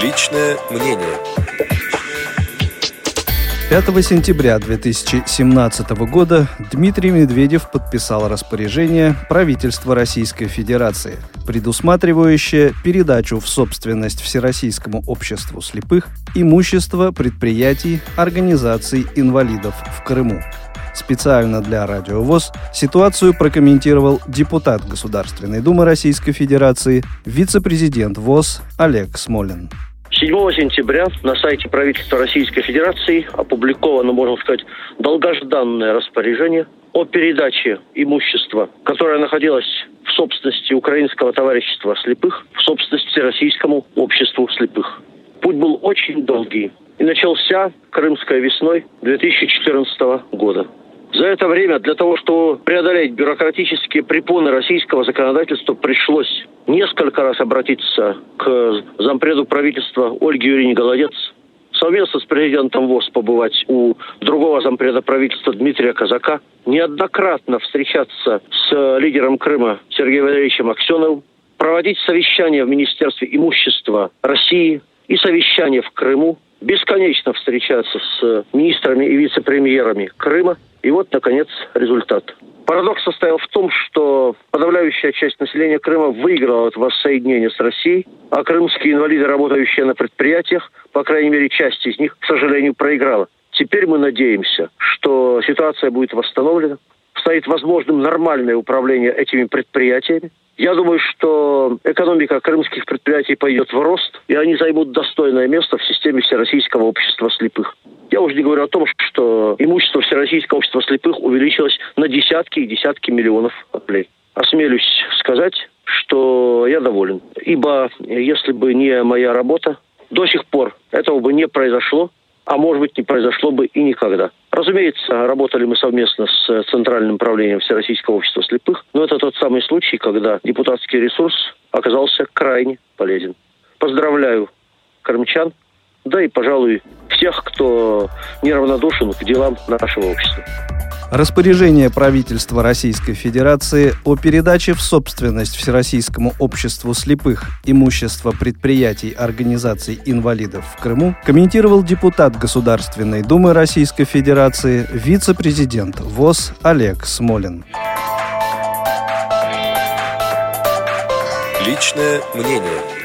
Личное мнение. 5 сентября 2017 года Дмитрий Медведев подписал распоряжение правительства Российской Федерации, предусматривающее передачу в собственность Всероссийскому обществу слепых имущества предприятий, организаций инвалидов в Крыму. Специально для Радио ВОЗ ситуацию прокомментировал депутат Государственной Думы Российской Федерации, вице-президент ВОЗ Олег Смолин. 7 сентября на сайте правительства Российской Федерации опубликовано, можно сказать, долгожданное распоряжение о передаче имущества, которое находилось в собственности Украинского товарищества слепых, в собственности Российскому обществу слепых. Путь был очень долгий и начался Крымской весной 2014 года. За это время для того, чтобы преодолеть бюрократические препоны российского законодательства, пришлось несколько раз обратиться к зампреду правительства Ольге Юрьевне Голодец, совместно с президентом ВОЗ побывать у другого зампреда правительства Дмитрия Казака, неоднократно встречаться с лидером Крыма Сергеем Валерьевичем Аксеновым, проводить совещания в Министерстве имущества России и совещания в Крыму, бесконечно встречаться с министрами и вице-премьерами Крыма – и вот, наконец, результат. Парадокс состоял в том, что подавляющая часть населения Крыма выиграла от воссоединения с Россией, а крымские инвалиды, работающие на предприятиях, по крайней мере, часть из них, к сожалению, проиграла. Теперь мы надеемся, что ситуация будет восстановлена, стоит возможным нормальное управление этими предприятиями, я думаю, что экономика крымских предприятий пойдет в рост, и они займут достойное место в системе Всероссийского общества слепых. Я уже не говорю о том, что имущество Всероссийского общества слепых увеличилось на десятки и десятки миллионов рублей. Осмелюсь сказать, что я доволен. Ибо если бы не моя работа, до сих пор этого бы не произошло, а может быть не произошло бы и никогда. Разумеется, работали мы совместно с Центральным правлением Всероссийского общества слепых, но это тот самый случай, когда депутатский ресурс оказался крайне полезен. Поздравляю крымчан, да и, пожалуй, всех, кто неравнодушен к делам нашего общества. Распоряжение правительства Российской Федерации о передаче в собственность Всероссийскому обществу слепых имущества предприятий организаций инвалидов в Крыму комментировал депутат Государственной Думы Российской Федерации, вице-президент ВОЗ Олег Смолин. Личное мнение.